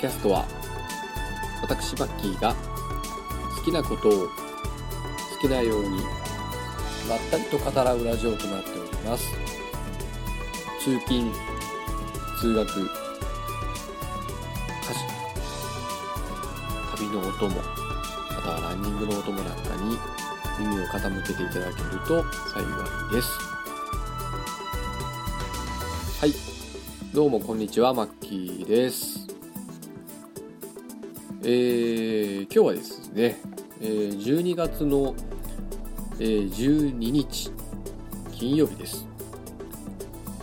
キャストは私バッキーが好きなことを好きなようにまったりと語らうラジオとなっております。通勤通学家事旅のお供またはランニングのお供なんかに耳を傾けていただけると幸いです。はい。どうもこんにちはマッキーです。えー、今日はですね、えー、12月の、えー、12日金曜日です。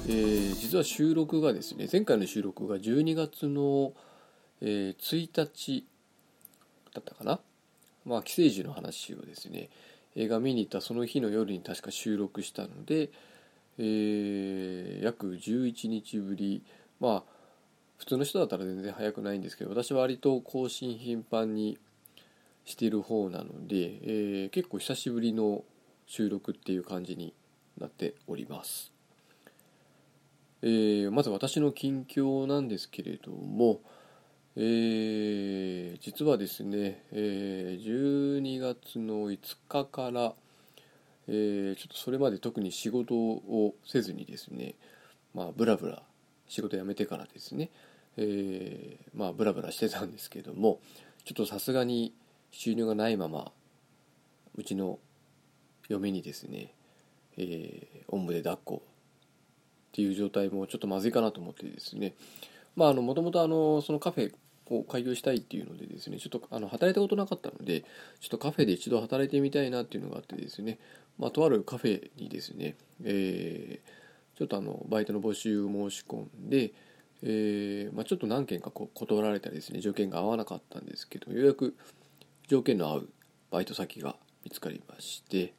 えー、実は収録がですね前回の収録が12月の、えー、1日だったかな？まあ寄生獣の話をですね映画見に行ったその日の夜に確か収録したので、えー、約11日ぶり。まあ普通の人だったら全然早くないんですけど私は割と更新頻繁にしてる方なので、えー、結構久しぶりの収録っていう感じになっております、えー、まず私の近況なんですけれども、えー、実はですね、えー、12月の5日から、えー、ちょっとそれまで特に仕事をせずにですねまあブラブラ仕事辞めてからですね、えー、まあブラブラしてたんですけどもちょっとさすがに収入がないままうちの嫁にですね、えー、おんぶで抱っこっていう状態もちょっとまずいかなと思ってですね。まあもともとそのカフェを開業したいっていうのでですねちょっとあの働いたことなかったのでちょっとカフェで一度働いてみたいなっていうのがあってですねまあとあるカフェにですね、えー、ちょっとあのバイトの募集を申し込んで、えーまあ、ちょっと何件かこう断られたりですね条件が合わなかったんですけどようやく条件の合うバイト先が見つかりまして、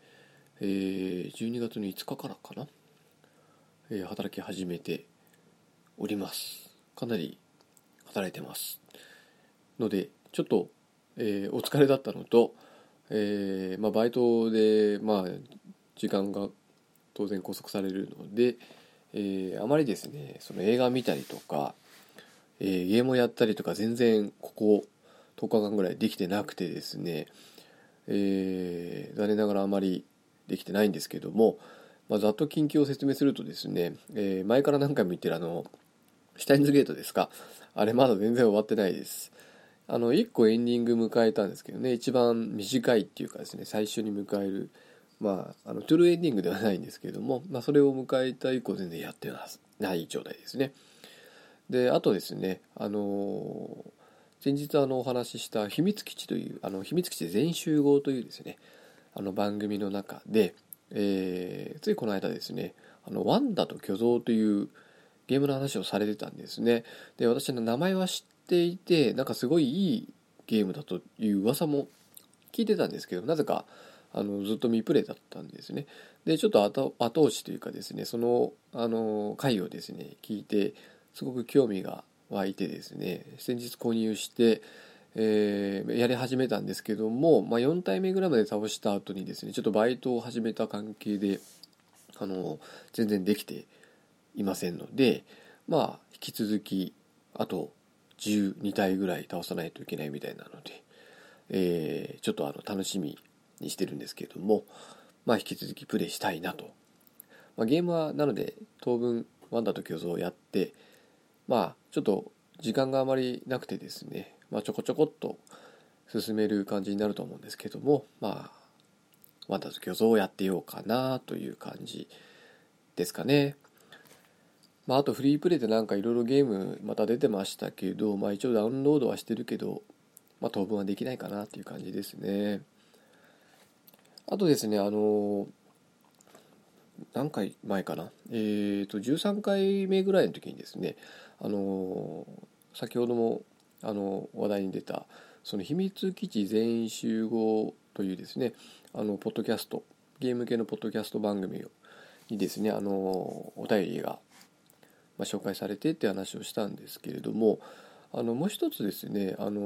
えー、12月の5日からかな、えー、働き始めております。かなり働いてます。のでちょっと、えー、お疲れだったのと、えーまあ、バイトで、まあ、時間が当然拘束されるので、えー、あまりですねその映画見たりとか、えー、ゲームをやったりとか全然ここ10日間ぐらいできてなくてですね、えー、残念ながらあまりできてないんですけども、まあ、ざっと近況を説明するとですね、え、前から何回も言ってるあのシュタインズゲートですかあれまだ全然終わってないです。あの1個エンディング迎えたんですけどね一番短いっていうかですね最初に迎えるまああのトゥルーエンディングではないんですけれども、まあ、それを迎えた以降全然やってない状態ですね。であとですねあの先日あのお話しした秘密基地というあの秘密基地全集合というですねあの番組の中で、えー、ついこの間ですねあのワンダと巨像というゲームの話をされてたんですね。で私の名前は知っていてなんかすごいいいゲームだという噂も聞いてたんですけどなぜかあのずっと未プレイだったんですね。でちょっと後後押しというかですねそのあの回をですね聞いてすごく興味が湧いてですね先日購入して、えー、やり始めたんですけども、まあ、4体目ぐらいまで倒した後にですねちょっとバイトを始めた関係であの全然できていませんのでまあ引き続きあと12体ぐらい倒さないといけないみたいなので、えー、ちょっとあの楽しみにしてるんですけれども、まあ、引き続きプレイしたいなと、まあ、ゲームはなので当分ワンダと巨像をやってまあちょっと時間があまりなくてですね、まあ、ちょこちょこっと進める感じになると思うんですけどもまあワンダと巨像をやってようかなという感じですかね。まあ、あとフリープレイでなんかいろいろゲームまた出てましたけど、まあ、一応ダウンロードはしてるけど、まあ、当分はできないかなっていう感じですね。あとですね、あの何回前かな、えっ、ー、と、13回目ぐらいの時にですね、あの先ほども、あの話題に出た、その秘密基地全員集合というですね、あの、ポッドキャスト、ゲーム系のポッドキャスト番組にですね、あのお便りがまあ、紹介されてって話をしたんですけれどもあのもう一つですねあの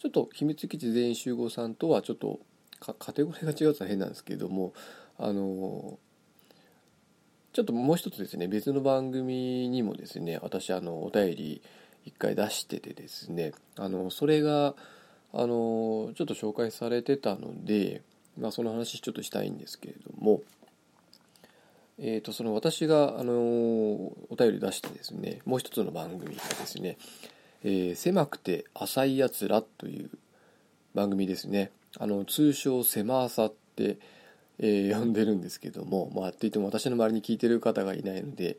ちょっと秘密基地全員集合さんとはちょっとカテゴリーが違うとは変なんですけれどもあのちょっともう一つですね別の番組にもですね私あのお便り一回出しててですねあのそれがあのちょっと紹介されてたので、まあ、その話ちょっとしたいんですけれども、えー、とその私があのお便り出してですねもう一つの番組がですね「えー、狭くて浅いやつら」という番組ですね。あの通称「狭浅」って、えー、呼んでるんですけども、まあ、って言っても私の周りに聞いてる方がいないので、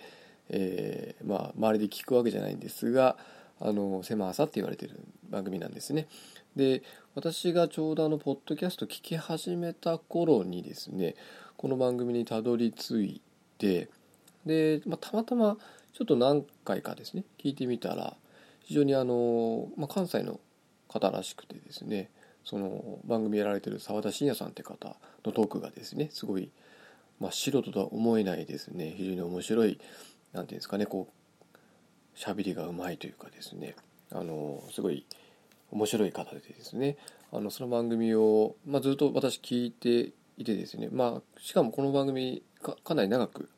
えー、まあ、周りで聞くわけじゃないんですがあの狭浅って言われてる番組なんですね。で私がちょうどあのポッドキャスト聞き始めた頃にですねこの番組にたどり着いてで、まあ、たまたまちょっと何回かですね聞いてみたら非常にあの、まあ、関西の方らしくてですねその番組やられてる澤田信也さんって方のトークがですねすごい、まあ、素人とは思えないですね。非常に面白い何ていうんですかねこう喋りがうまいというかですね。あのすごい面白い方でですね。あのその番組を、まあ、ずっと私聞いていてですね、まあ、しかもこの番組かかなり長く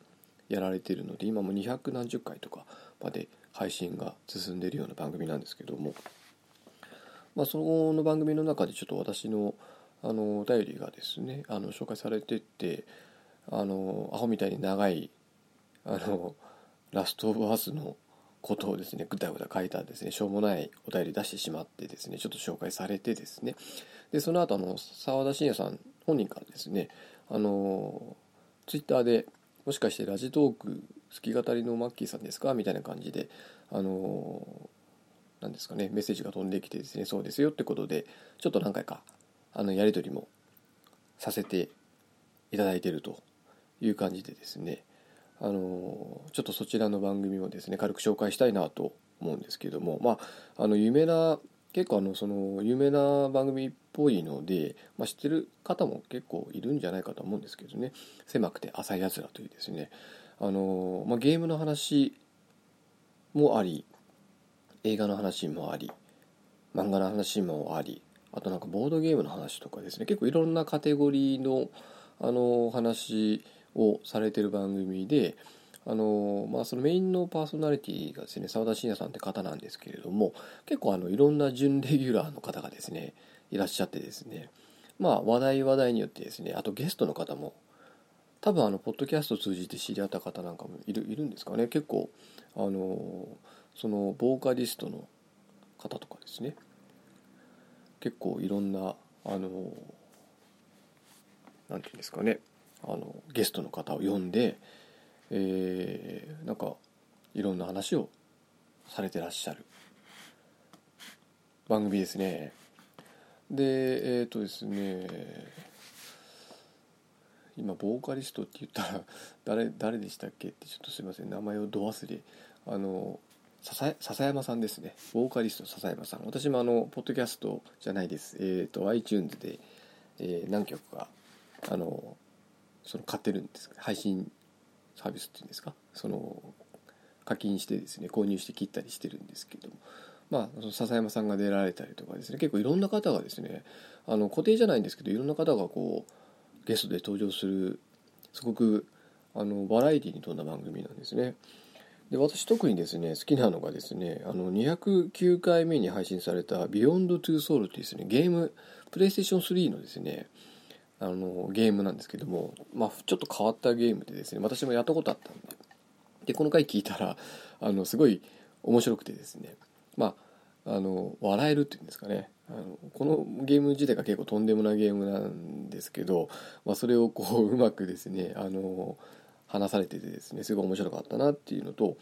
やられてるので今も200何十回とかまで配信が進んでいるような番組なんですけども、まあ、その番組の中でちょっと私のあのお便りがですねあの紹介されててあのアホみたいに長いあのラストオブアスのことをですねぐだぐだ書いたですね。しょうもないお便り出してしまってですねちょっと紹介されてですね。でその後あの澤田信也さん本人からですねあのツイッターでもしかしてラジトーク好き語りのマッキーさんですか？みたいな感じであの何ですかね。メッセージが飛んできてですねそうですよってことでちょっと何回かあのやり取りもさせていただいてるという感じでですね。あのちょっとそちらの番組をですね軽く紹介したいなと思うんですけどもまああの有名な結構あのその有名な番組っぽいので、まあ、知ってる方も結構いるんじゃないかと思うんですけどね。狭くて浅いやつらというですね。あの、まあ、ゲームの話もあり映画の話もあり漫画の話もありあとなんかボードゲームの話とかですね。結構いろんなカテゴリーのあの話をされてる番組であのまあ、そのメインのパーソナリティがですね澤田信也さんって方なんですけれども結構あのいろんな準レギュラーの方がですねいらっしゃってですね。まあ話題話題によってですねあとゲストの方も多分あのポッドキャストを通じて知り合った方なんかもいるいるんですかね。結構あのそのボーカリストの方とかですね。結構いろんなあのなんていうんですかね。あのゲストの方を呼んで、えー、なんかいろんな話をされてらっしゃる。番組ですね。でえっ、ー、とですね。今ボーカリストって言ったら誰誰でしたっけ？ってちょっとすいません。名前をど忘れ。あの笹山さんですね。ボーカリスト笹山さん。私もあのポッドキャストじゃないです。えっ、ー、と iTunes で、えー、何曲かあのその買ってるんです配信サービスっていうんですか？その課金してですね購入して切ったりしてるんですけども。まあ笹山さんが出られたりとかですね。結構いろんな方がですねあの固定じゃないんですけどいろんな方がこうゲストで登場するすごくあのバラエティに富んだ番組なんですね。で私特にですね好きなのがですねあの209回目に配信された「Beyond to Soul」っていうですねゲームプレイステーション3のですねあのゲームなんですけども、まあ、ちょっと変わったゲームでですね私もやったことあったんででこの回聞いたらあのすごい面白くてですねまああの笑えるっていうんですかねあのこのゲーム自体が結構とんでもないゲームなんですけど、まあ、それをこううまくですねあの話されててですねすごい面白かったなっていうのと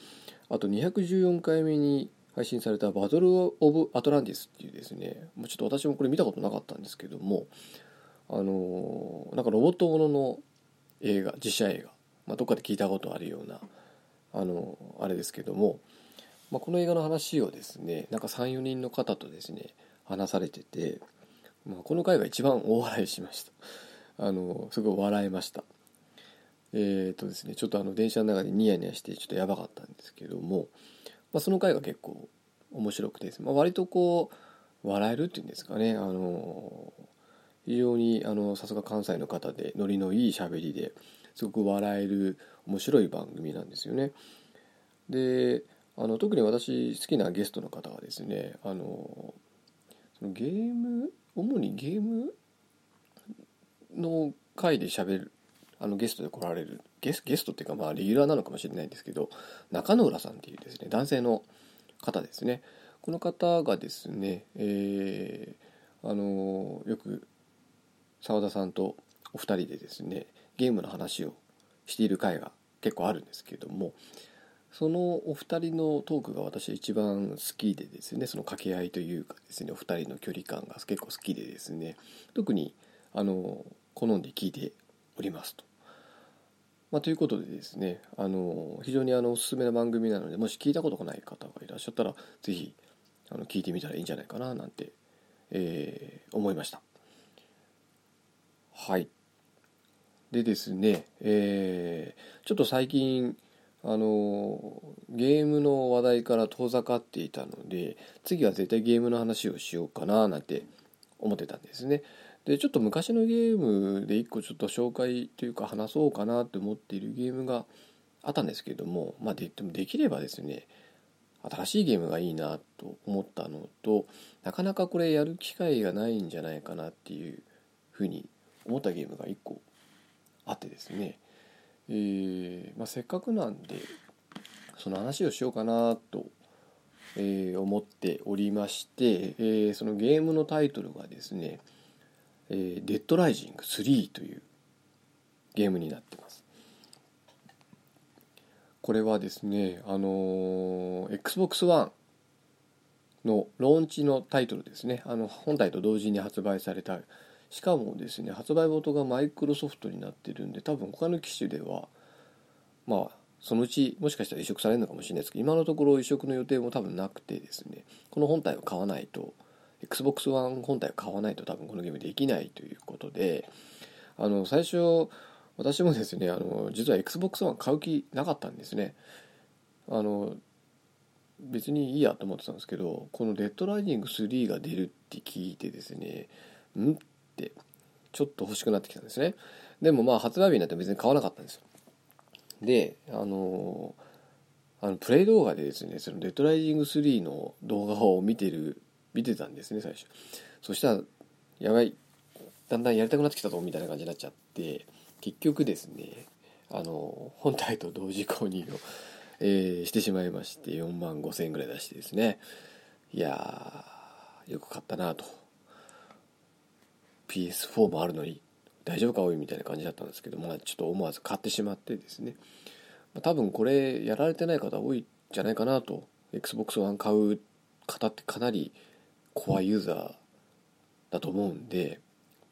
あと214回目に配信された「バトル・オブ・アトランティス」っていうですねもうちょっと私もこれ見たことなかったんですけどもあのなんかロボットものの映画実写映画、まあ、どっかで聞いたことあるようなあのあれですけども、まあ、この映画の話をですねなんか34人の方とですね話されてて、まあ、この回が一番大笑いしました。あのすごい笑いました。えっ、ー、とですねちょっとあの電車の中でニヤニヤしてちょっとやばかったんですけども、まあ、その回が結構面白くてまあ、割とこう笑えるっていうんですかねあの非常にあのさすが関西の方でノリのいい喋りですごく笑える面白い番組なんですよね。であの特に私好きなゲストの方はですねあのそのゲーム主にゲームの回で喋るあのゲストで来られるゲスゲストっていうかまあレギュラーなのかもしれないんですけど中野浦さんっていうですね男性の方ですねこの方がですね、えー、あのよく澤田さんとお二人でですねゲームの話をしている回が結構あるんですけれどもそのお二人のトークが私は一番好きでですねその掛け合いというかですねお二人の距離感が結構好きでですね特にあの好んで聞いておりますと。まあ、ということでですねあの非常にあのおすすめな番組なのでもし聞いたことがない方がいらっしゃったら是非あの聞いてみたらいいんじゃないかななんて、えー、思いました。はいでですね、えー、ちょっと最近あのゲームの話題から遠ざかっていたので次は絶対ゲームの話をしようかななんて思ってたんですねでちょっと昔のゲームで一個ちょっと紹介というか話そうかなって思っているゲームがあったんですけれどもまあででもできればですね新しいゲームがいいなと思ったのとなかなかこれやる機会がないんじゃないかなっていうふうに思ったゲームが1個あってですね。えーまあ、せっかくなんでその話をしようかなと、えー、思っておりまして、えー、そのゲームのタイトルがですね「えー、デッドライジング3」というゲームになってます。これはですねあの XBOX ONE のローンチのタイトルですねあの本体と同時に発売されたしかもですね発売元がマイクロソフトになってるんで多分他の機種ではまあそのうちもしかしたら移植されるのかもしれないですけど今のところ移植の予定も多分なくてですねこの本体を買わないと XBOX ONE 本体を買わないと多分このゲームできないということであの最初私もですねあの実は XBOX ONE 買う気なかったんですね。あの別にいいやと思ってたんですけどこの「デッドライジング3」が出るって聞いてですねんってちょっと欲しくなってきたんですね。でもまあ発売日になって別に買わなかったんですよ。であのあのプレイ動画でですねそのデッドライジング3の動画を見てる見てたんですね最初。そしたらやばいだんだんやりたくなってきたぞみたいな感じになっちゃって結局ですねあの本体と同時購入を、えー、してしまいまして4万5千円ぐらい出してですね。いやよく買ったなと。PS4 もあるのに大丈夫かおいみたいな感じだったんですけど、まあ、ちょっと思わず買ってしまってですね、多分これやられてない方多いんじゃないかなと。XBOX ONE 買う方ってかなりコアユーザーだと思うんで、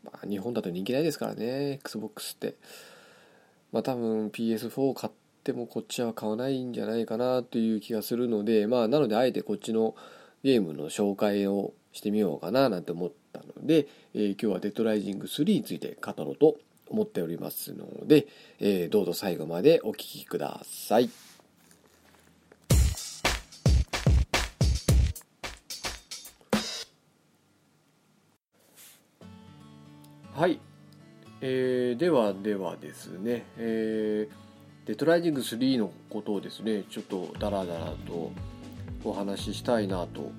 まあ、日本だと人気ないですからね XBOX ってまあ多分 PS4 を買ってもこっちは買わないんじゃないかなという気がするのでまあなのであえてこっちのゲームの紹介をしてみようかななんて思ったので、えー、今日はデッドライジング3について語ろうと思っておりますので、えー、どうぞ最後までお聴きください。はい、えー、ではではですね、えー、デッドライジング3のことをですねちょっとダラダラとお話ししたいなと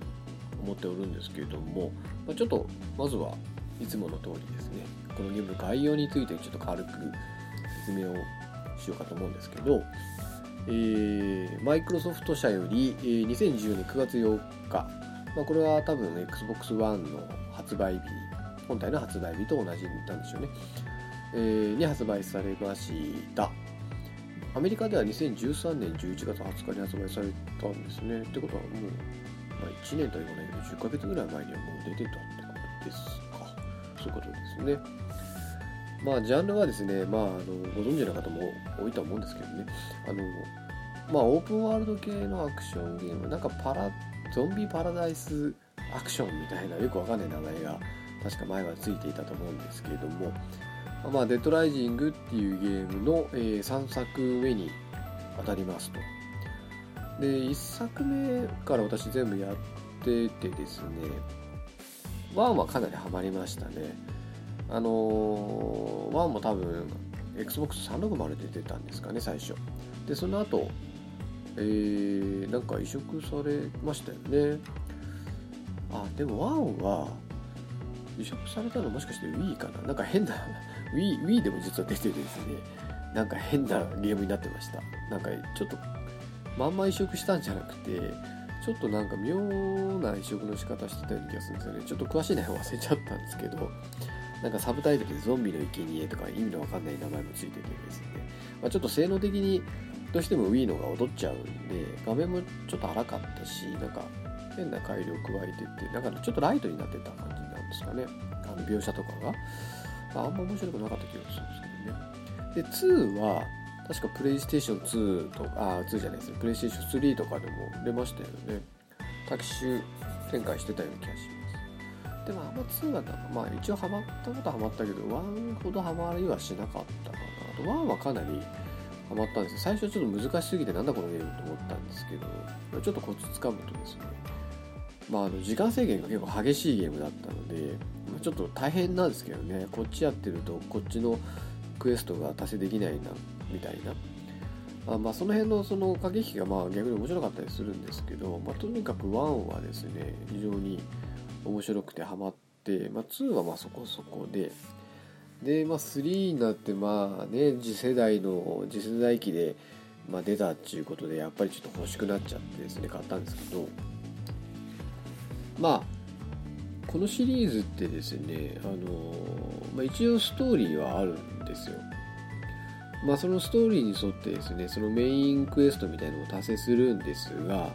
思っておるんですけれども、まあ、ちょっとまずはいつもの通りですね。このゲームの概要についてちょっと軽く説明をしようかと思うんですけど、えー、マイクロソフト社より、えー、2014年9月8日、まあ、これは多分 XBOX ONE の発売日本体の発売日と同じなんでしょうね、えー、に発売されました。アメリカでは2013年11月20日に発売されたんですね。ってことはもうまあ、1年とは言わないけど10ヶ月ぐらい前にはもう出てたってことですか。そういうことですね。まあジャンルはですねまああのご存知の方も多いと思うんですけどね。あのまあオープンワールド系のアクションゲームなんかパラゾンビパラダイスアクションみたいなよくわかんない名前が確か前はついていたと思うんですけれどもまあ、デッドライジングっていうゲームの、えー、3作目に当たりますと。で1作目から私全部やっててですね1はかなりハマりましたね。あのー、1も多分 XBOX360 で出てたんですかね最初。でその後えー、なんか移植されましたよね。あでも1は移植されたのもしかして Wii かな？なんか変な Wii, Wii でも実は出てですね。なんか変なゲームになってました。なんかちょっとまんま移植したんじゃなくてちょっとなんか妙な移植の仕方してたような気がするんですよね。ちょっと詳しい内容忘れちゃったんですけどなんかサブタイトルでゾンビの生贄とか意味のわかんない名前もついててですね、まあ、ちょっと性能的にどうしても Wii のが踊っちゃうんで画面もちょっと荒かったしなんか変な改良を加えててなんかちょっとライトになってた感じですかね。あの描写とかが、まあ、あんま面白くなかった気がするんですけどね。で2は確かプレイステーション2とかあ2じゃないですね。プレイステーション3とかでも出ましたよね。タキシュ展開してたような気がします。でもあんま2はまあ一応ハマったことはハマったけど1ほどハマりはしなかったかな。あと1はかなりハマったんです最初ちょっと難しすぎてなんだこのゲームと思ったんですけどちょっとコツつかむとですねまあ、あの時間制限が結構激しいゲームだったので、ま、ちょっと大変なんですけどね。こっちやってるとこっちのクエストが達成できないなみたいな。あまあその辺のその駆け引きがまあ逆に面白かったりするんですけど、まあ、とにかく1はですね非常に面白くてハマって、まあ、2はまあそこそこで。で、まあ、3になってまあね次世代の次世代機で、まあ、出たっていうことでやっぱりちょっと欲しくなっちゃってですね買ったんですけど。まあこのシリーズってですねあの、まあ、一応ストーリーはあるんですよ。まあそのストーリーに沿ってですねそのメインクエストみたいなのを達成するんですが、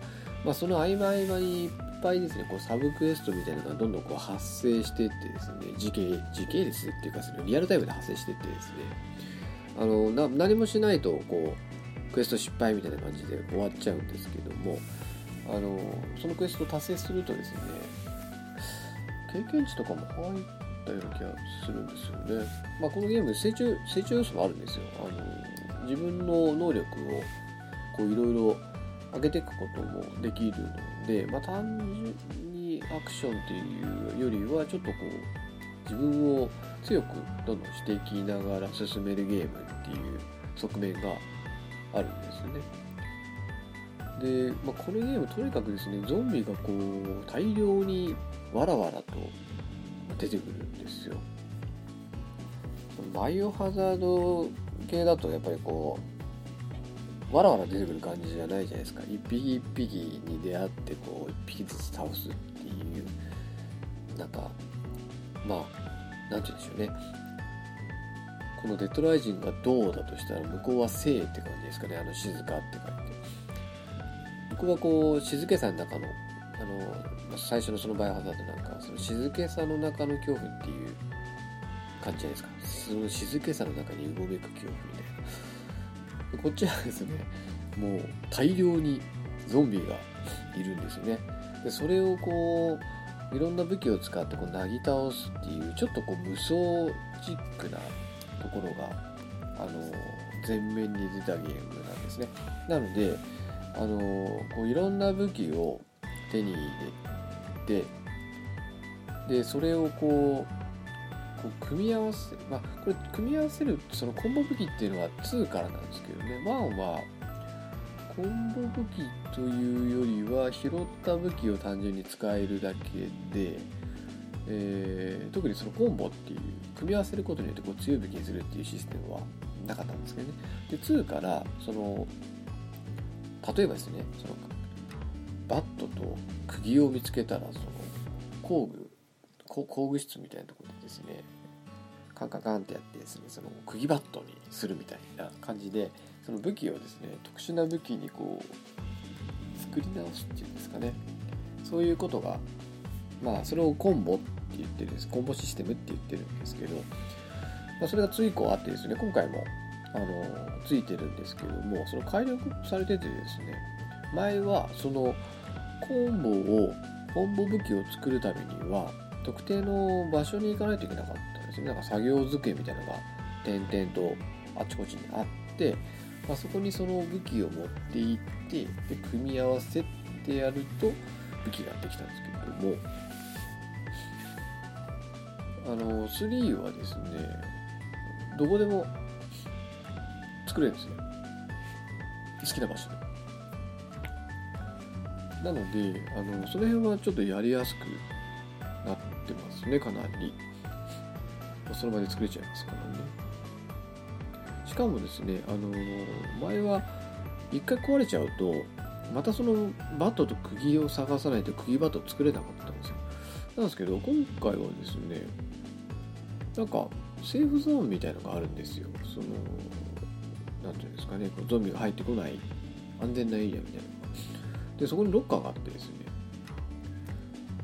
まあ、その合間合間にいっぱいですねこうサブクエストみたいなのがどんどんこう発生していってですね時系時系列っていうかそのリアルタイムで発生していってですねあの何もしないとこうクエスト失敗みたいな感じで終わっちゃうんですけどもあのそのクエストを達成するとですね経験値とかも入ったような気がするんですよね、まあ、このゲーム成長成長要素もあるんですよあの自分の能力をいろいろ上げていくこともできるので、まあ、単純にアクションっていうよりはちょっとこう自分を強くどんどんしていきながら進めるゲームっていう側面があるんですよね。で、まあ、このゲームとにかくですねゾンビがこう大量にわらわらと出てくるんですよ。バイオハザード系だとやっぱりこうわらわら出てくる感じじゃないじゃないですか。一匹一匹に出会ってこう一匹ずつ倒すっていうなんかまあなんて言うんでしょうね。このデトライジンが銅だとしたら向こうは生って感じですかね。あの静かって書いて僕はこう静けさの中のあの最初のそのバイオハザードなんかその静けさの中の恐怖っていう感じじゃないですか。その静けさの中にうごめく恐怖みたいな。こっちはですねもう大量にゾンビがいるんですよね。でそれをこういろんな武器を使ってこうなぎ倒すっていうちょっとこう無双チックなところがあの前面に出たゲームなんですね。なのであのこういろんな武器を手に入れてでそれをこうこう組み合わせまあこれ組み合わせるそのコンボ武器っていうのは2からなんですけどね。1はコンボ武器というよりは拾った武器を単純に使えるだけで、えー、特にそのコンボっていう組み合わせることによってこう強い武器にするっていうシステムはなかったんですけどね。で2からその例えばですねそのバットと釘を見つけたらその工具工具室みたいなところでですねカンカンカンってやってですねその釘バットにするみたいな感じでその武器をですね特殊な武器にこう作り直すっていうんですかね。そういうことがまあそれをコンボって言ってるんですコンボシステムって言ってるんですけど、まあ、それが追加あってですね今回もあのついてるんですけどもその改良されててですね前はそのコンボをコンボ武器を作るためには特定の場所に行かないといけなかったんですね。なんか作業机みたいなのが点々とあちこちにあって、まあ、そこにその武器を持っていってで組み合わせてやると武器ができたんですけれどもあの3はですねどこでも作れるんですよ。好きな場所で。なのであのその辺はちょっとやりやすくなってますねかなり。その場で作れちゃいますからね。しかもですねあの前は一回壊れちゃうとまたそのバットと釘を探さないと釘バット作れなかったんですよ。なんですけど今回はですねなんかセーフゾーンみたいのがあるんですよ。その何ていうんですかねこゾンビが入ってこない安全なエリアみたいな。でそこにロッカーがあってですね。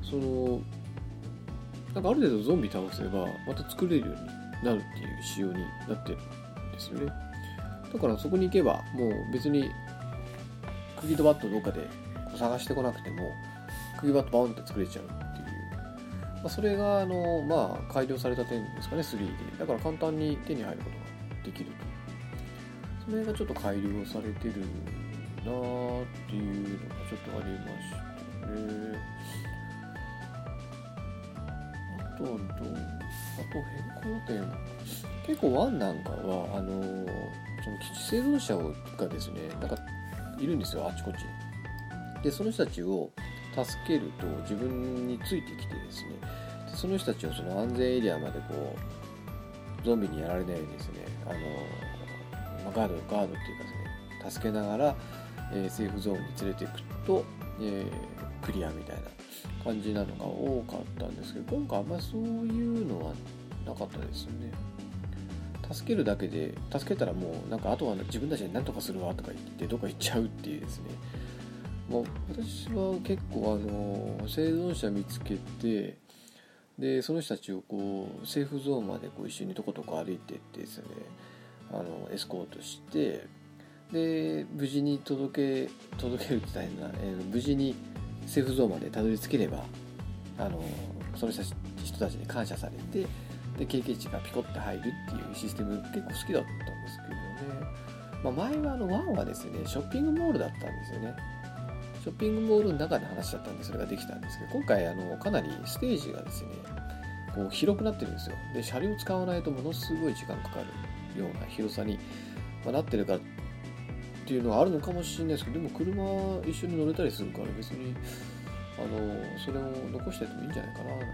そのなんかある程度ゾンビ倒せばまた作れるようになるっていう仕様になってるんですよね。だからそこに行けばもう別に釘とバットどっかで探してこなくても釘バットバウンって作れちゃうっていう、まあ、それがあのまあ改良された点ですかね3で。だから簡単に手に入ることができると。それがちょっと改良されてるなーっていうのがちょっとありましたねあとあとあと変更点結構ワンなんかはあのその基地製造者がですねなんかいるんですよ。あちこち。でその人たちを助けると自分についてきてですね。でその人たちをその安全エリアまでこうゾンビにやられないようにですねあの、まあ、ガードガードっていうかですね助けながら、えー、セーフゾーンに連れていくと、えー、クリアみたいな感じなのが多かったんですけど今回あんまりそういうのはなかったですよね。助けるだけで助けたらもうなんかあとは自分たちで何とかするわとか言ってどっか行っちゃうっていうですね。もう私は結構あの生存者見つけてでその人たちをこうセーフゾーンまでこう一緒にとことこ歩いてってですね。あのエスコートしてで無事に届け届けるって大変な、えー、無事にセーフゾーンまでたどり着ければあのその人たちに感謝されてで経験値がピコッて入るっていうシステム結構好きだったんですけどね、まあ、前はあの1はですねショッピングモールだったんですよね。ショッピングモールの中の話だったんでそれができたんですけど今回あのかなりステージがですねこう広くなってるんですよ。で車両使わないとものすごい時間かかる。ような広さに、まなってるからっていうのはあるのかもしれないですけどでも車一緒に乗れたりするから別にあのそれを残しててもいいんじゃないかななんて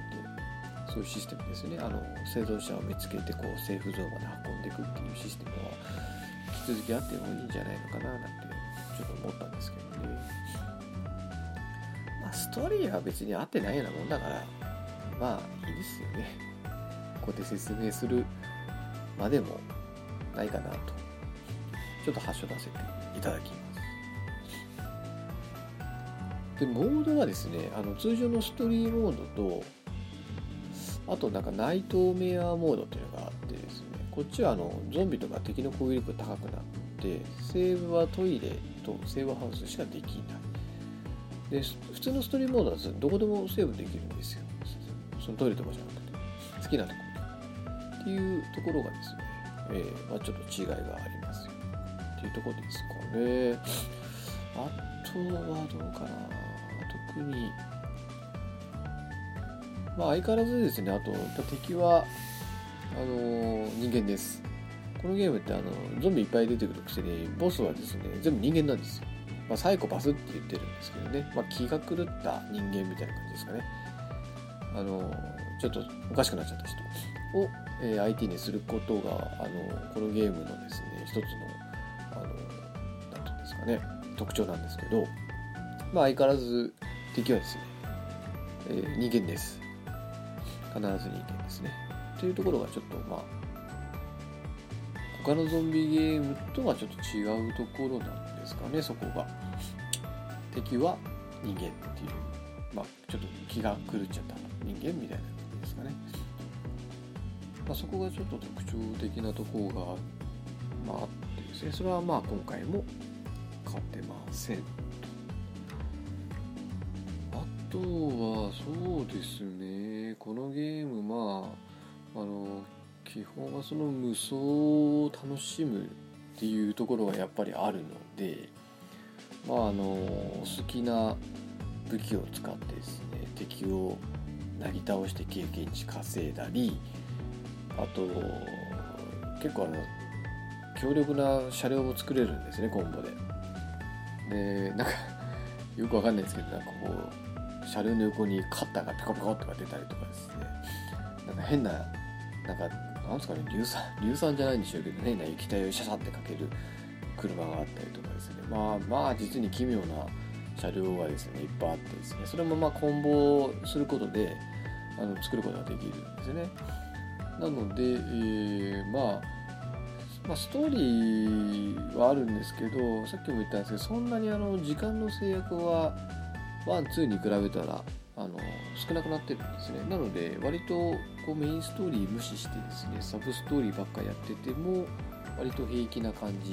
そういうシステムですね。あの生存者を見つけてこうセーフゾーンまで運んでいくっていうシステムは引き続きあってもいいんじゃないのかななんてちょっと思ったんですけどね。まあストーリーは別に合ってないようなもんだからまあいいですよね。こうやって説明するまでも。ないかなと。ちょっと発症出せていただきます。でモードはですねあの通常のストーリーモードとあとなんかナイトメアモードっていうのがあってですねこっちはあのゾンビとか敵の攻撃力が高くなってセーブはトイレとセーブハウスしかできない。で普通のストーリーモードはどこでもセーブできるんですよ。そのトイレとかじゃなくて好きなところ。っていうところがですね、えーまあ、ちょっと違いがありますよ。っていうとこですかねあとはどうかな特にまあ相変わらずですねあと敵はあの人間です。このゲームってあのゾンビいっぱい出てくるくせにボスはですね全部人間なんですよ、まあ、サイコパスって言ってるんですけどね、まあ、気が狂った人間みたいな感じですかね。あのちょっとおかしくなっちゃった人。を、えー、相手にすることがあのこのゲームのですね一つの何ていうんですかね特徴なんですけどまあ相変わらず敵はですね、えー、人間です必ず人間ですね。というところがちょっとまあ他のゾンビゲームとはちょっと違うところなんですかねそこが。敵は人間っていうまあちょっと気が狂っちゃった人間みたいな感じですかね。まあ、そこがちょっと特徴的なところが、まあ、ってですねそれはまあ今回も変わってませんと。あとはそうですねこのゲームまああの基本はその無双を楽しむっていうところがやっぱりあるのでまああの好きな武器を使ってですね敵をなぎ倒して経験値稼いだりあと結構あの強力な車両も作れるんですねコンボで。でなんかよくわかんないですけどなんかこう車両の横にカッターがピコピコとか出たりとかですね。なんか変ななんかなんですかね硫酸硫酸じゃないんでしょうけど変な液体をシャシャってかける車があったりとかですね。まあまあ実に奇妙な車両がですねいっぱいあってですね。それもまあ混紡することであの作ることができるんですよね。なので、えー、まあまあ、ストーリーはあるんですけどさっきも言ったんですけどそんなにあの時間の制約はワンツーに比べたらあの少なくなってるんですね。なので割とこうメインストーリー無視してですねサブストーリーばっかやってても割と平気な感じ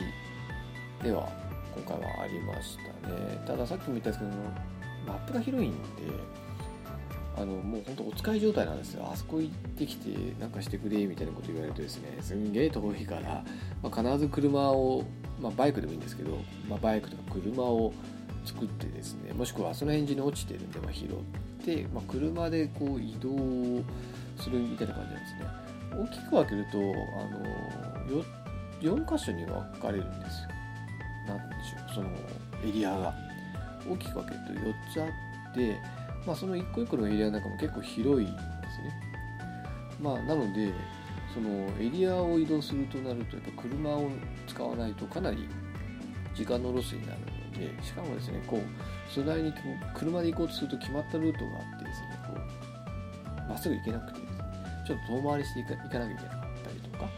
では今回はありましたね。たださっきも言ったんですけどマップが広いんであのもう本当お使い状態なんですよ。あそこ行ってきてなんかしてくれみたいなこと言われるとですねすんげえ遠いから、まあ、必ず車を、まあ、バイクでもいいんですけど、まあ、バイクとか車を作ってですねもしくはその辺に落ちてるんで、まあ、拾って、まあ、車でこう移動するみたいな感じなんですね。大きく分けるとあの 4, 4箇所に分かれるんですよ。なんでしょうそのエリアが。大きく分けると4つあってまあ、その一個一個のエリアの中も結構広いんですね。まあ、なのでそのエリアを移動するとなるとやっぱ車を使わないとかなり時間のロスになるのでしかもですねこうそれなりに車で行こうとすると決まったルートがあってですねこうまっすぐ行けなくてですねちょっと遠回りしていかなきゃいけなかったりとか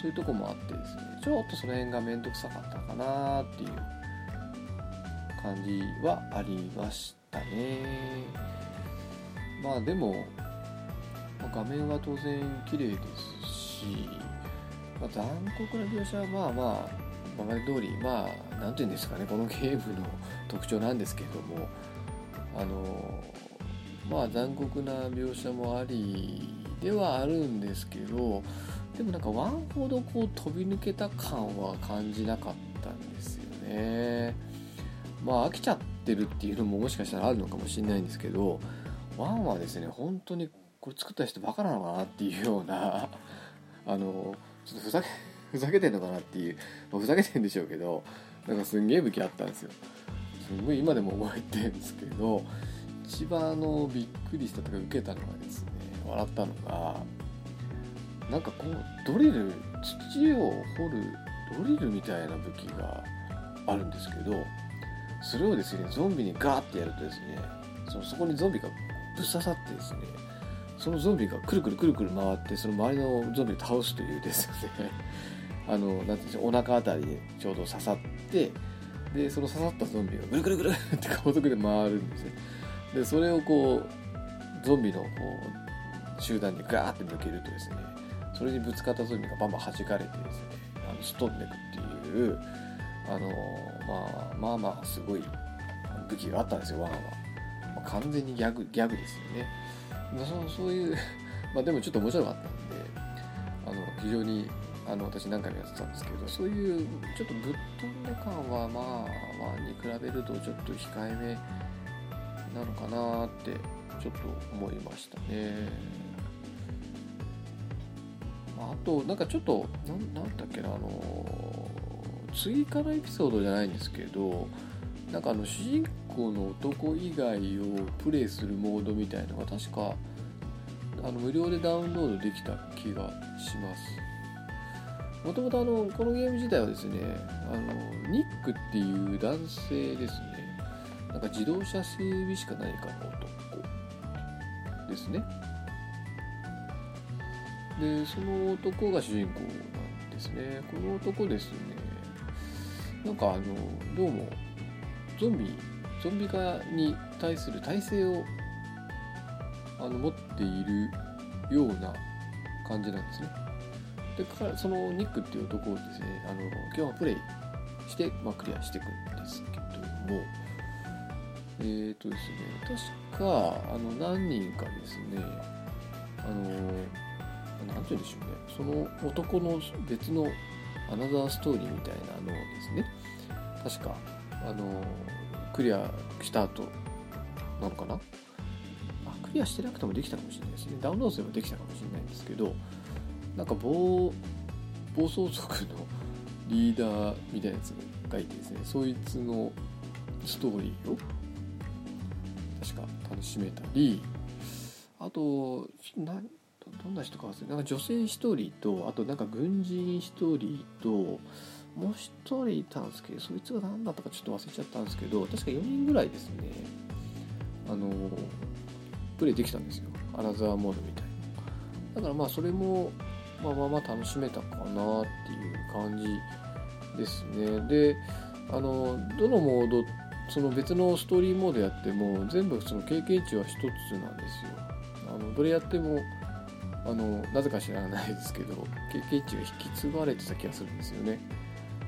そういうとこもあってですねちょっとその辺が面倒くさかったかなっていう感じはありました。ったねまあでも、まあ、画面は当然綺麗ですし、まあ、残酷な描写はまあまあ今まで通りまあ何て言うんですかねこのゲームの特徴なんですけれどもあのまあ残酷な描写もありではあるんですけどでもなんかワンほどこう飛び抜けた感は感じなかったんですよね。まあ飽きちゃっってるっていうのももしかしたらあるのかもしれないんですけどワンはですね本当にこれ作った人バカなのかなっていうような あのちょっとふざけ ふざけてんのかなっていう、ま、ふざけてんでしょうけどなんかすんげえ武器あったんですよ。すんごい今でも覚えてるんですけど一番のびっくりしたとか受けたのがですね笑ったのがなんかこうドリル土を掘るドリルみたいな武器があるんですけどそれをですねゾンビにガーってやるとですねそのそこにゾンビがぶっ刺さってですねそのゾンビがくるくるくるくる回ってその周りのゾンビを倒すというですね。あのなんていうんでしょうお腹あたりにちょうど刺さってでその刺さったゾンビがぐるぐるぐるって高速で回るんですねでそれをこうゾンビのこう集団にガーって抜けるとですねそれにぶつかったゾンビがバンバン弾かれてですねあのすっ飛んでくっていうあのまあ、まあまあすごい武器があったんですよワンは、まあ、完全にギャグギャグですよね、まあ、そそういうまあでもちょっと面白かったんであの非常にあの私何回もやってたんですけどそういうちょっとぶっ飛んで感はまあワンに比べるとちょっと控えめなのかなってちょっと思いましたね。あとなんかちょっとなんだっけなあの追加のエピソードじゃないんですけどなんかあの主人公の男以外をプレイするモードみたいのが確かあの無料でダウンロードできた気がします。もともとあのこのゲーム自体はですねあのニックっていう男性ですね。なんか自動車整備士か何かの男ですね。でその男が主人公なんですね。この男ですね。なんかあのどうもゾンビゾンビ化に対する耐性をあの持っているような感じなんですね。でそのニックっていう男をですねあの基本はプレイして、まあ、クリアしていくんですけどもえっ、ー、とですね確かあの何人かですねあの何て言うんでしょうねその男の別のアナザーストーリーみたいなのをですね。確かあのクリアした後なのかな？あクリアしてなくてもできたかもしれないですね。ダウンロードすればできたかもしれないんですけどなんか暴暴走族のリーダーみたいなやつがいてですねそいつのストーリーを確か楽しめたりあとなどんな人か忘れなんか女性1人とあとなんか軍人1人ともう1人いたんですけどそいつが何だったかちょっと忘れちゃったんですけど確か4人ぐらいですね。あのプレイできたんですよ。アナザーモードみたいな。だからまあそれもまあまあまあ楽しめたかなっていう感じですね。であのどのモードその別のストーリーモードやっても全部その経験値は1つなんですよ。あのどれやってもあのなぜか知らないですけど経験値が引き継がれてた気がするんですよね。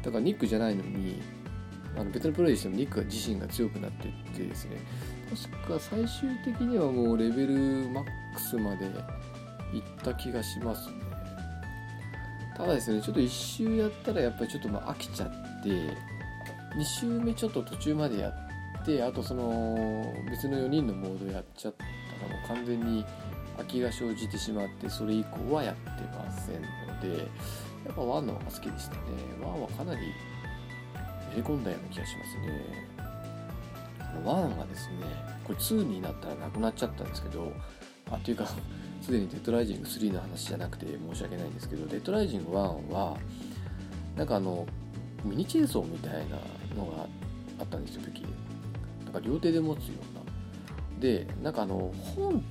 だからニックじゃないのにあの別のプレイしてもニック自身が強くなっていってですね。確か最終的にはもうレベルマックスまでいった気がしますね。ただですねちょっと1周やったらやっぱりちょっとまあ飽きちゃって2周目ちょっと途中までやってあとその別の4人のモードやっちゃったらもう完全に空きが生じてしまってそれ以降はやってませんのでやっぱ1の方が好きでしたね。1はかなりめり込んだような気がしますね。1がですねこれ2になったらなくなっちゃったんですけどあっていうかすでにデッドライジング3の話じゃなくて申し訳ないんですけどデッドライジング1はなんかあのミニチェーンソーみたいなのがあったんですよ武器なんか両手で持つような。でなんかあの本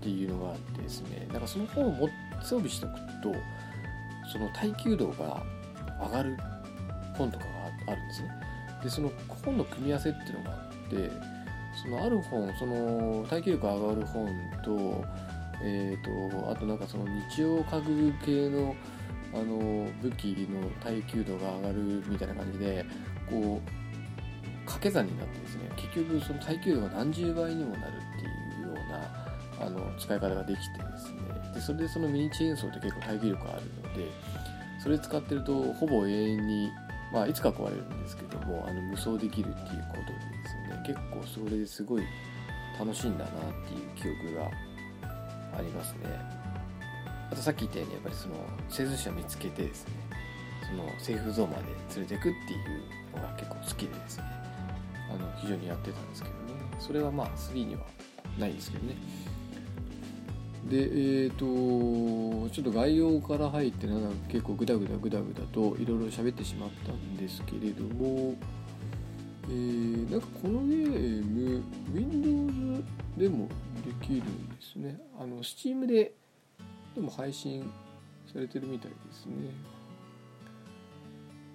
っていうのがあってですねなんかその本を装備しておくとその耐久度が上がる本とかがあるんですね。でその本の組み合わせっていうのがあってそのある本その耐久力が上がる本とえーと、あとなんかその日曜家具系のあの武器の耐久度が上がるみたいな感じでこう掛け算になってですね結局その耐久度が何十倍にもなるっていうあの使い方ができてですね。でそれでそのミニチェーンソーって結構耐久力あるのでそれ使ってるとほぼ永遠に、まあ、いつか壊れるんですけどもあの無双できるっていうことでですね結構それですごい楽しいんだなっていう記憶がありますね。あとさっき言ったようにやっぱりその生存者見つけてですねそのセーフゾーンまで連れてくっていうのが結構好きでですねあの非常にやってたんですけどね。それはまあ3にはないですけどね。でえっ、ー、とちょっと概要から入ってなんか結構グダグダグダグダといろいろ喋ってしまったんですけれどもえー、なんかこのゲーム Windows でもできるんですね。あの Steam ででも配信されてるみたいですね。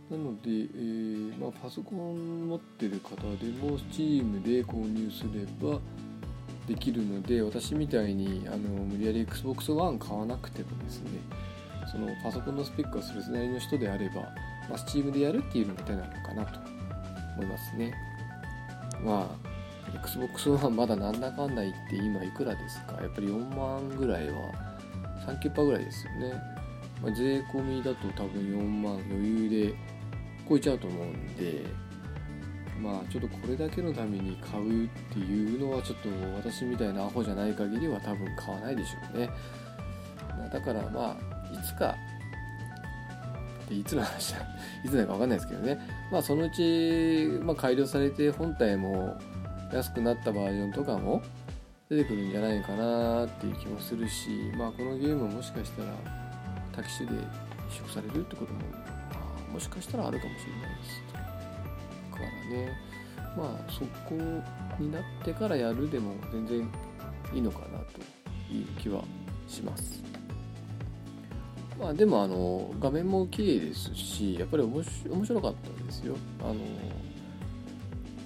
なので、えー、まあ、パソコン持ってる方でも Steam で購入すればできるので私みたいにあの無理やり Xbox One 買わなくてもですねそのパソコンのスペックがそれなりの人であれば、まあ、Steam でやるっていうのが手なのかなと思いますね。まあ Xbox One まだなんだかんだ言って今いくらですか？やっぱり4万ぐらいは3キュッパぐらいですよね、まあ、税込みだと多分4万余裕で超えちゃうと思うんでまあちょっとこれだけのために買うっていうのはちょっと私みたいなアホじゃない限りは多分買わないでしょうね。だからまあいつかいつの話だいつなのか分かんないですけどね。まあそのうち、まあ、改良されて本体も安くなったバージョンとかも出てくるんじゃないかなっていう気もするし、まあ、このゲームもしかしたらタキシで移植されるってことも、まあ、もしかしたらあるかもしれないです。ね。まあそこになってからやるでも全然いいのかなという気はします。まあでもあの画面も綺麗ですしやっぱり面白かったですよ。あの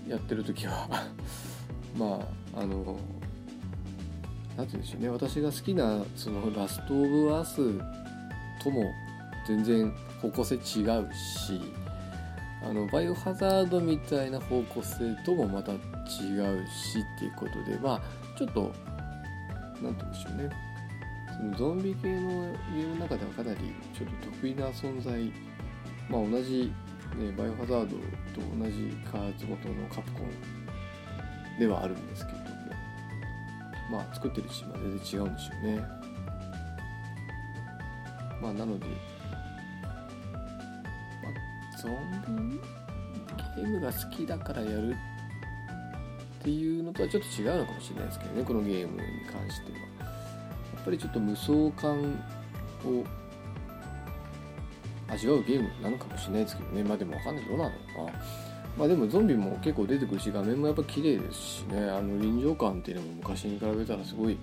やってる時は。まああの何て言うんでしょうね。私が好きなそのラスト・オブ・アースとも全然方向性違うしあのバイオハザードみたいな方向性ともまた違うしっていうことでまあちょっと何て言うんでしょうね。そのゾンビ系のゲームの中ではかなりちょっと得意な存在。まあ同じね、バイオハザードと同じ開発元のカプコンではあるんですけども。まあ作ってるチームは全然違うんでしょうね。まあなので、ゾンビゲームが好きだからやるっていうのとはちょっと違うのかもしれないですけどね。このゲームに関しては。やっぱりちょっと無双感を味わうゲームなのかもしれないですけどね。まあでもわかんない。どうなのかなまあでもゾンビも結構出てくるし画面もやっぱ綺麗ですしね。あの臨場感っていうのも昔に比べたらすごい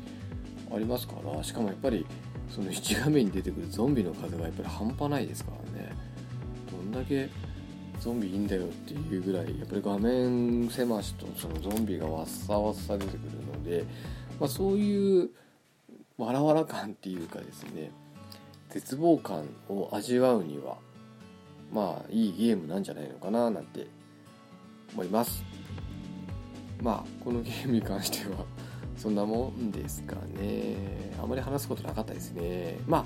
ありますから。しかもやっぱりその1画面に出てくるゾンビの数がやっぱり半端ないですからだけゾンビいいんだよっていうぐらいやっぱり画面狭しとそのゾンビがわっさわっさ出てくるので、まあ、そういうわらわら感っていうかですね絶望感を味わうにはまあいいゲームなんじゃないのかななんて思います。まあこのゲームに関してはそんなもんですかね。あまり話すことなかったですね。まあ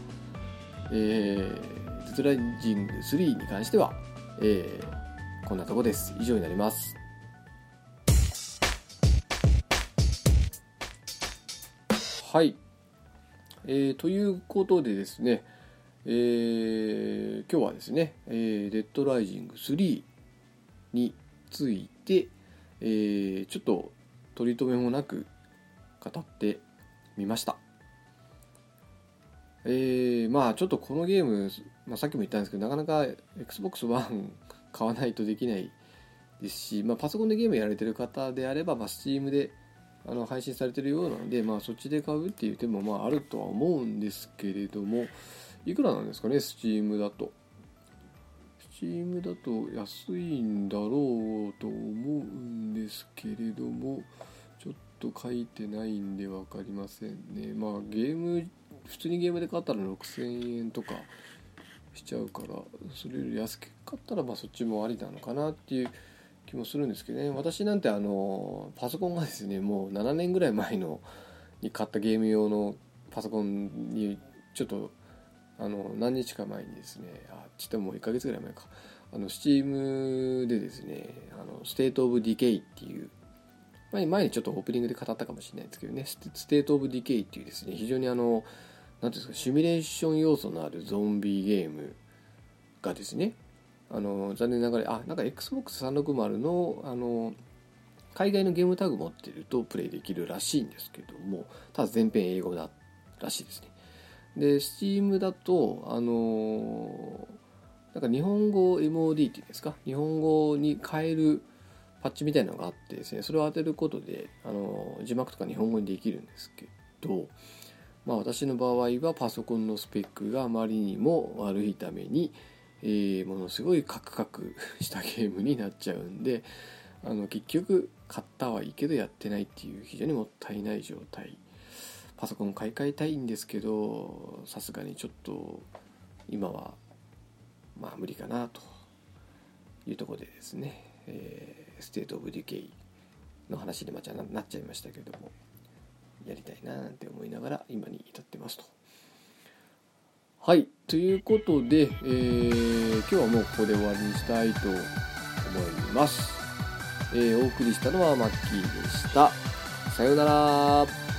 えー、テトライジング3に関してはえー、こんなとこです。以上になります。はい。えー、ということでですね、えー、今日はですね、えー、デッドライジング3について、えー、ちょっと取り留めもなく語ってみました。えー、まあちょっとこのゲーム、まあ、さっきも言ったんですけどなかなか XBOX ONE 買わないとできないですし、まあ、パソコンでゲームやられてる方であれば、まあ、Steam であの配信されてるようなので、まあ、そっちで買うっていう手もまああるとは思うんですけれどもいくらなんですかね Steam だと。Steam だと安いんだろうと思うんですけれどもちょっと書いてないんで分かりませんね。まあゲーム普通にゲームで買ったら6000円とかしちゃうからそれより安く買ったらまあそっちもありなのかなっていう気もするんですけどね。私なんてあのパソコンがですねもう7年ぐらい前のに買ったゲーム用のパソコンにちょっとあの何日か前にですねあちょっともう1ヶ月ぐらい前か。あの Steam でですねあの State of Decay っていう前に前にちょっとオープニングで語ったかもしれないですけどね State of Decay っていうですね非常にあの何ていうんですかシミュレーション要素のあるゾンビゲームがですねあの残念ながらあなんか XBOX360 のあの海外のゲームタグ持ってるとプレイできるらしいんですけどもただ全編英語だらしいですね。で Steam だとあのなんか日本語 MOD っていうんですか日本語に変えるパッチみたいなのがあってですねそれを当てることであの字幕とか日本語にできるんですけどまあ、私の場合はパソコンのスペックがあまりにも悪いために、えー、ものすごいカクカクしたゲームになっちゃうんであの結局買ったはいいけどやってないっていう非常にもったいない状態。パソコン買い替えたいんですけどさすがにちょっと今はまあ無理かなというとこでですね、えー、 State of Decay の話になっちゃいましたけども。やりたいななんて思いながら今に至ってますと。はいということで、えー、今日はもうここで終わりにしたいと思います。えー、お送りしたのはマッキーでした。さようなら。